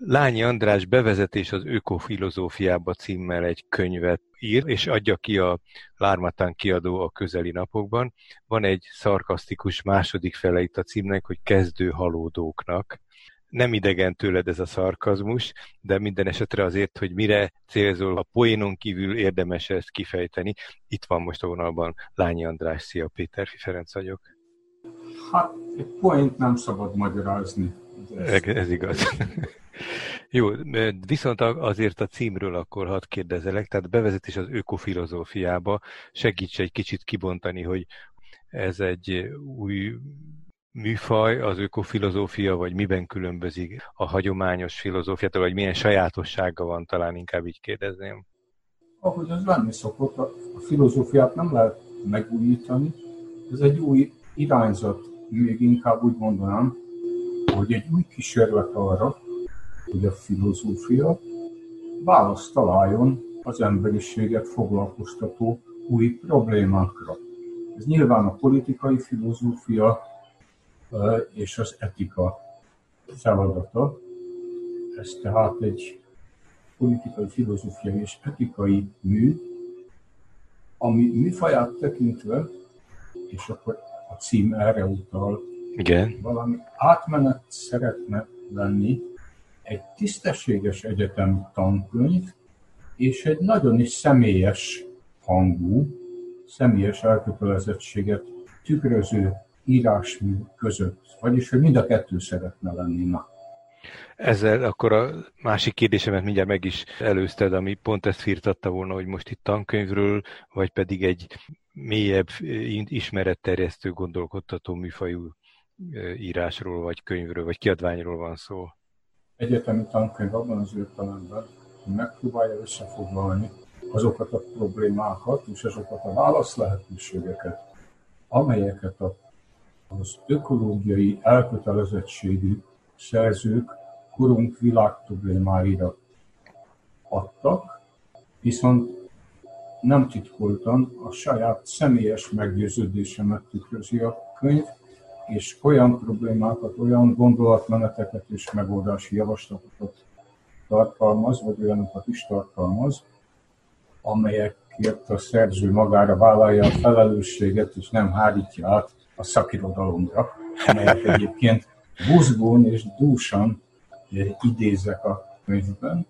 Lányi András bevezetés az ökofilozófiába címmel egy könyvet ír, és adja ki a Lármatán kiadó a közeli napokban. Van egy szarkasztikus második fele itt a címnek, hogy kezdő halódóknak. Nem idegen tőled ez a szarkazmus, de minden esetre azért, hogy mire célzol, a poénon kívül érdemes ezt kifejteni. Itt van most a vonalban Lányi András, szia Péter Ferenc vagyok. Hát, egy poént nem szabad magyarázni. Ez, ez igaz. Jó, viszont azért a címről akkor hadd kérdezelek, tehát bevezetés az ökofilozófiába, segíts egy kicsit kibontani, hogy ez egy új műfaj, az ökofilozófia, vagy miben különbözik a hagyományos filozófiától, vagy milyen sajátossága van, talán inkább így kérdezném. Ahogy az lenni szokott, a filozófiát nem lehet megújítani, ez egy új irányzat, még inkább úgy mondanám, hogy egy új kísérlet arra, hogy a filozófia választ találjon az emberiséget foglalkoztató új problémákra. Ez nyilván a politikai filozófia és az etika feladata. Ez tehát egy politikai, filozófiai és etikai mű, ami műfaját tekintve, és akkor a cím erre utal, Igen. valami átmenet szeretne lenni egy tisztességes egyetemi tankönyv, és egy nagyon is személyes hangú, személyes elkötelezettséget tükröző írásmű között. Vagyis, hogy mind a kettő szeretne lenni. Na. Ezzel akkor a másik kérdésemet mindjárt meg is előzted, ami pont ezt firtatta volna, hogy most itt tankönyvről, vagy pedig egy mélyebb ismeretterjesztő, gondolkodtató műfajú írásról, vagy könyvről, vagy kiadványról van szó egyetemi tankönyv abban az értelemben, hogy megpróbálja összefoglalni azokat a problémákat és azokat a válasz lehetőségeket, amelyeket az ökológiai elkötelezettségű szerzők korunk világ problémáira adtak, viszont nem titkoltan a saját személyes meggyőződésemet tükrözi a könyv, és olyan problémákat, olyan gondolatmeneteket és megoldási javaslatokat tartalmaz, vagy olyanokat is tartalmaz, amelyekért a szerző magára vállalja a felelősséget, és nem hárítja át a szakirodalomra, amelyet egyébként buzgón és dúsan idézek a könyvben.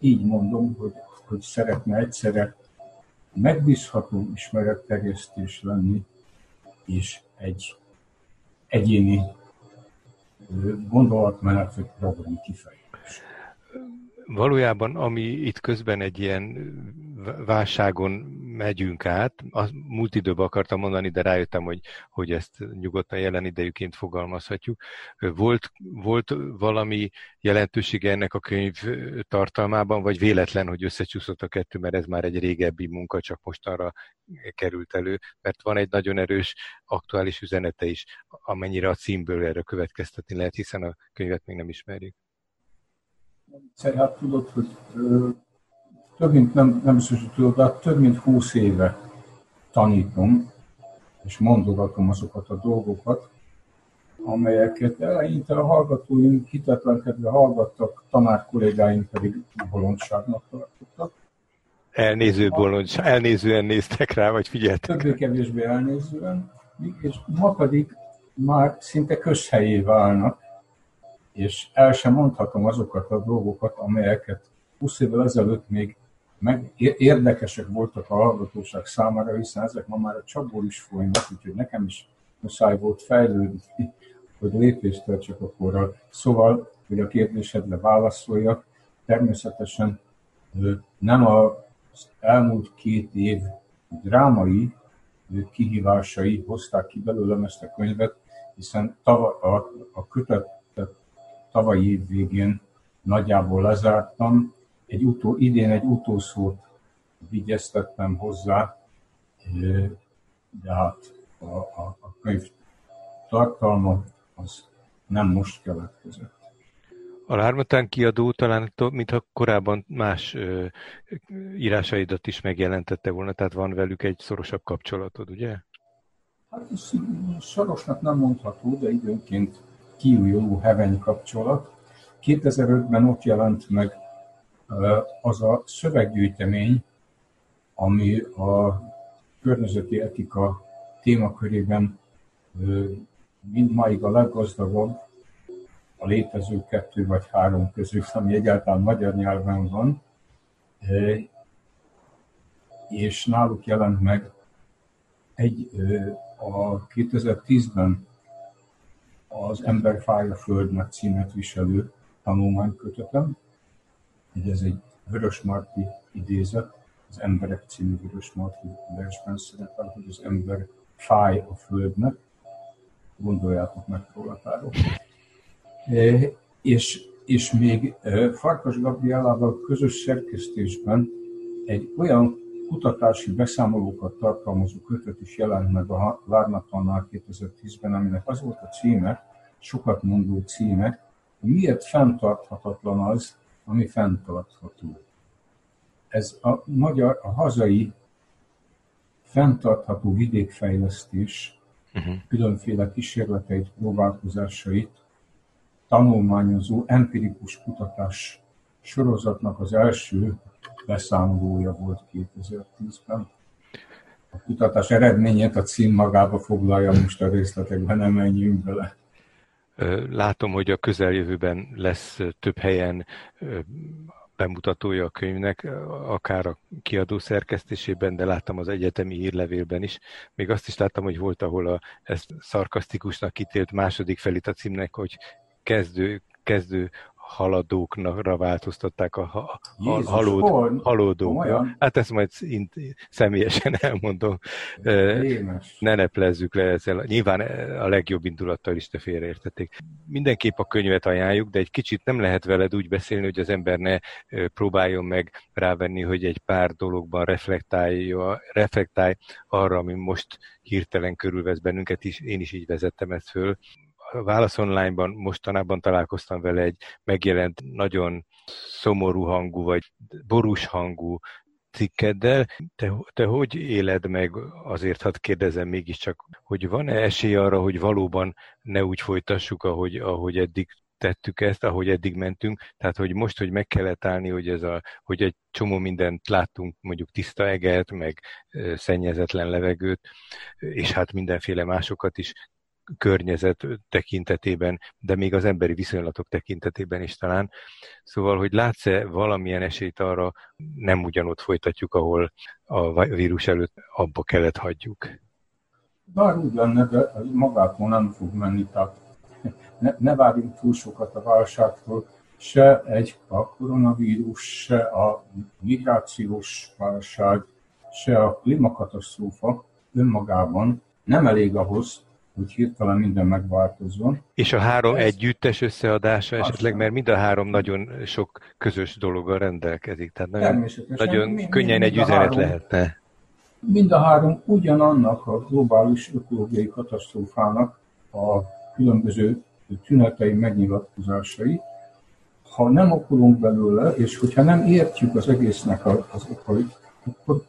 Így mondom, hogy, hogy szeretne egyszerre megbízható ismeretterjesztés lenni, és egy egyéni gondolatmenet vagy program kifejezés. Valójában, ami itt közben egy ilyen válságon megyünk át, a múlt időben akartam mondani, de rájöttem, hogy, hogy ezt nyugodtan jelen idejűként fogalmazhatjuk. Volt, volt valami jelentősége ennek a könyv tartalmában, vagy véletlen, hogy összecsúszott a kettő, mert ez már egy régebbi munka, csak most arra került elő, mert van egy nagyon erős aktuális üzenete is, amennyire a címből erre következtetni lehet, hiszen a könyvet még nem ismerjük. Hát tudod, hogy több mint, nem, nem biztos, hogy tudod, de több mint húsz éve tanítom, és mondogatom azokat a dolgokat, amelyeket eleinte a hallgatóink hitetlenkedve hallgattak, tanár kollégáink pedig bolondságnak tartottak. Elnéző bolondság, elnézően néztek rá, vagy figyeltek Többé-kevésbé elnézően, és ma pedig már szinte közhelyé válnak, és el sem mondhatom azokat a dolgokat, amelyeket 20 évvel ezelőtt még meg érdekesek voltak a hallgatóság számára, hiszen ezek ma már a csapból is folynak, úgyhogy nekem is muszáj volt fejlődni, hogy lépést tartsak a korral. Szóval, hogy a kérdésedre válaszoljak, természetesen nem az elmúlt két év drámai kihívásai hozták ki belőlem ezt a könyvet, hiszen tava, a, a tavalyi év végén nagyjából lezártam. Egy utó, idén egy utolsót vigyeztettem hozzá, de hát a, a, a könyv tartalma az nem most keletkezett. A Lármatán kiadó talán, mintha korábban más ö, írásaidat is megjelentette volna, tehát van velük egy szorosabb kapcsolatod, ugye? Hát ez sorosnak nem mondható, de időnként kiújuló heveny kapcsolat. 2005-ben ott jelent meg az a szöveggyűjtemény, ami a környezeti etika témakörében mindmáig a leggazdagabb a létező kettő vagy három közül, ami egyáltalán magyar nyelven van, és náluk jelent meg egy a 2010-ben az Ember fája földnek címet viselő tanulmánykötetem. Ez egy Vörös Marti idézet, az Emberek című Vörös Marti versben szerepel, hogy az ember fáj a földnek. Gondoljátok meg róla e, és, és még e, Farkas Gabrielával közös szerkesztésben egy olyan kutatási beszámolókat tartalmazó kötet is jelent meg a Lárnatonnál 2010-ben, aminek az volt a címe, sokat mondó címe, miért fenntarthatatlan az, ami fenntartható. Ez a magyar, a hazai fenntartható vidékfejlesztés uh-huh. különféle kísérleteit, próbálkozásait tanulmányozó empirikus kutatás sorozatnak az első beszámolója volt 2010-ben. A kutatás eredményét a cím magába foglalja, most a részletekben nem menjünk bele. Látom, hogy a közeljövőben lesz több helyen bemutatója a könyvnek, akár a kiadó szerkesztésében, de láttam az egyetemi hírlevélben is. Még azt is láttam, hogy volt, ahol a, ezt szarkasztikusnak kitélt második felét a címnek, hogy kezdő, kezdő haladóknakra változtatták a ha, Jézus, halód, halódókra. Hát ezt majd int, személyesen elmondom. Émes. Ne neplezzük le ezzel. Nyilván a legjobb indulattal is te félreértették. Mindenképp a könyvet ajánljuk, de egy kicsit nem lehet veled úgy beszélni, hogy az ember ne próbáljon meg rávenni, hogy egy pár dologban reflektálja, reflektálj arra, ami most hirtelen körülvesz bennünket is. Én is így vezettem ezt föl Válasz Online-ban mostanában találkoztam vele egy megjelent nagyon szomorú hangú, vagy borús hangú cikkeddel. Te, te hogy éled meg, azért hadd kérdezem mégiscsak, hogy van-e esély arra, hogy valóban ne úgy folytassuk, ahogy, ahogy eddig tettük ezt, ahogy eddig mentünk, tehát hogy most, hogy meg kellett állni, hogy, ez a, hogy egy csomó mindent láttunk, mondjuk tiszta eget, meg szennyezetlen levegőt, és hát mindenféle másokat is környezet tekintetében, de még az emberi viszonylatok tekintetében is talán. Szóval, hogy látsz-e valamilyen esélyt arra, nem ugyanott folytatjuk, ahol a vírus előtt abba kellett hagyjuk? Bár úgy lenne, de magától nem fog menni, tehát ne, ne várjunk túl sokat a válságtól, se egy a koronavírus, se a migrációs válság, se a klímakatasztrófa önmagában nem elég ahhoz, hogy hirtelen minden megváltozzon. És a három Ez... együttes összeadása Aztán. esetleg, mert mind a három nagyon sok közös dologgal rendelkezik, tehát nagyon, nagyon mind, könnyen mind, egy üzenet három, lehetne. Mind a három ugyanannak a globális ökológiai katasztrófának a különböző tünetei megnyilatkozásai, ha nem okulunk belőle, és hogyha nem értjük az egésznek az okait, akkor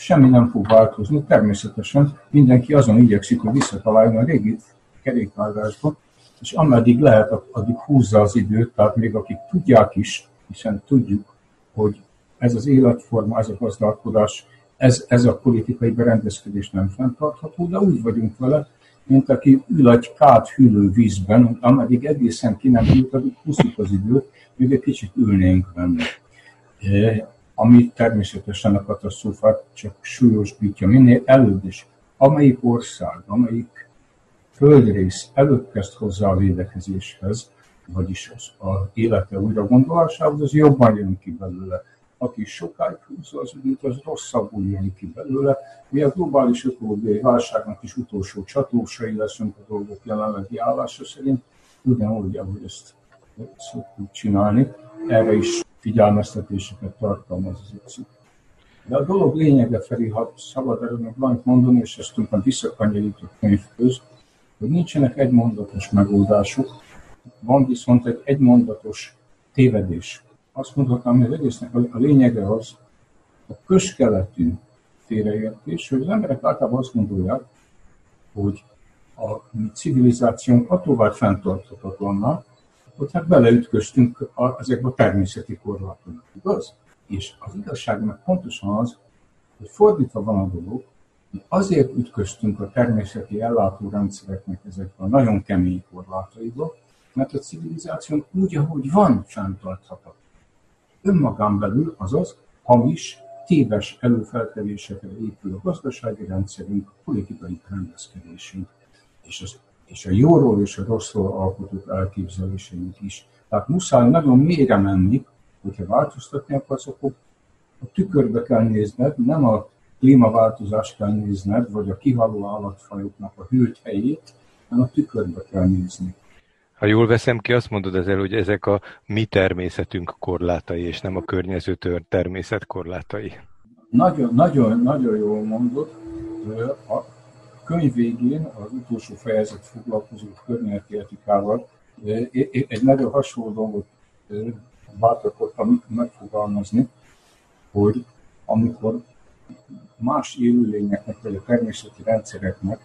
semmi nem fog változni. Természetesen mindenki azon igyekszik, hogy visszataláljon a régi kerékvágásba, és ameddig lehet, addig húzza az időt, tehát még akik tudják is, hiszen tudjuk, hogy ez az életforma, ez a gazdálkodás, ez, ez a politikai berendezkedés nem fenntartható, de úgy vagyunk vele, mint aki ül egy kát hűlő vízben, ameddig egészen ki nem ült, addig húzzuk az időt, még egy kicsit ülnénk benne ami természetesen a katasztrófát csak súlyosbítja minél előbb is. Amelyik ország, amelyik földrész előbb kezd hozzá a védekezéshez, vagyis az a élete újra gondolásához, az jobban jön ki belőle. Aki sokáig húzza az időt, az rosszabbul jön ki belőle. Mi a globális ökológiai válságnak is utolsó csatósai leszünk a dolgok jelenlegi állása szerint, ugyanúgy, ahogy ezt szoktuk csinálni. Erre is figyelmeztetéseket tartalmaz az a De a dolog lényege felé, ha szabad erről valamit mondani, és ezt tulajdonképpen visszakanyarít a könyvhöz, hogy nincsenek egymondatos megoldások, van viszont egy egymondatos tévedés. Azt mondhatnám, hogy az egésznek a lényege az a közkeletű félreértés, hogy az emberek általában azt gondolják, hogy a civilizációnk attól vált fenntarthatatlannak, hogy hát beleütköztünk a, ezekbe a természeti korlátokba, igaz? És az igazság meg pontosan az, hogy fordítva van a dolog, hogy azért ütköztünk a természeti ellátórendszereknek ezekben a nagyon kemény korlátaiba, mert a civilizációnk úgy, ahogy van, sem tarthatatlan. Önmagán belül, azaz hamis, téves előfeltevésekre épül a gazdasági rendszerünk, a politikai rendezkedésünk, és, az, és a jóról és a rosszról alkotott elképzeléseink is. Tehát muszáj nagyon mélyre menni, hogyha változtatni akarsz, akkor a tükörbe kell nézned, nem a klímaváltozást kell nézned, vagy a kihaló állatfajoknak a hűlt helyét, hanem a tükörbe kell nézni. Ha jól veszem ki, azt mondod ezzel, hogy ezek a mi természetünk korlátai, és nem a környező természet korlátai. Nagyon, nagyon, nagyon jól mondod. Könyv végén az utolsó fejezet foglalkozott környezeti etikával. Egy nagyon hasonló dolgot bátorkodtam megfogalmazni, hogy amikor más élőlényeknek, vagy a természeti rendszereknek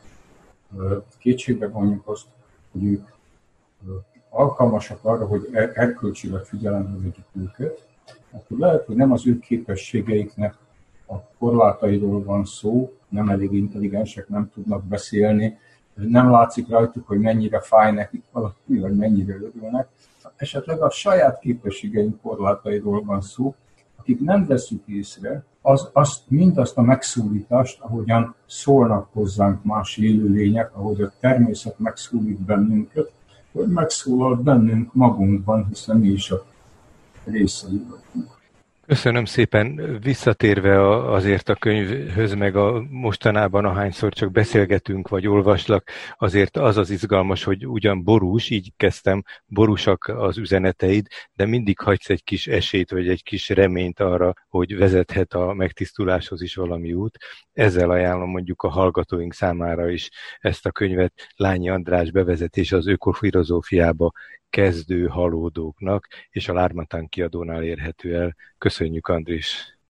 kétségbe vonjuk azt, hogy ők alkalmasak arra, hogy er-, erkölcsileg figyelembe vegyük őket, akkor lehet, hogy nem az ő képességeiknek a korlátairól van szó, nem elég intelligensek, nem tudnak beszélni, nem látszik rajtuk, hogy mennyire fáj nekik valami, vagy mennyire örülnek. Esetleg a saját képességeink korlátairól van szó, akik nem veszük észre, az, azt, mindazt a megszólítást, ahogyan szólnak hozzánk más élőlények, ahogy a természet megszólít bennünket, hogy megszólalt bennünk magunkban, hiszen mi is a részei vagyunk. Köszönöm szépen. Visszatérve azért a könyvhöz, meg a mostanában ahányszor csak beszélgetünk, vagy olvaslak, azért az az izgalmas, hogy ugyan borús, így kezdtem, borúsak az üzeneteid, de mindig hagysz egy kis esélyt, vagy egy kis reményt arra, hogy vezethet a megtisztuláshoz is valami út. Ezzel ajánlom mondjuk a hallgatóink számára is ezt a könyvet, Lányi András bevezetés az ökofilozófiába kezdő halódóknak, és a Lármatán kiadónál érhető el. Köszönjük, Andris!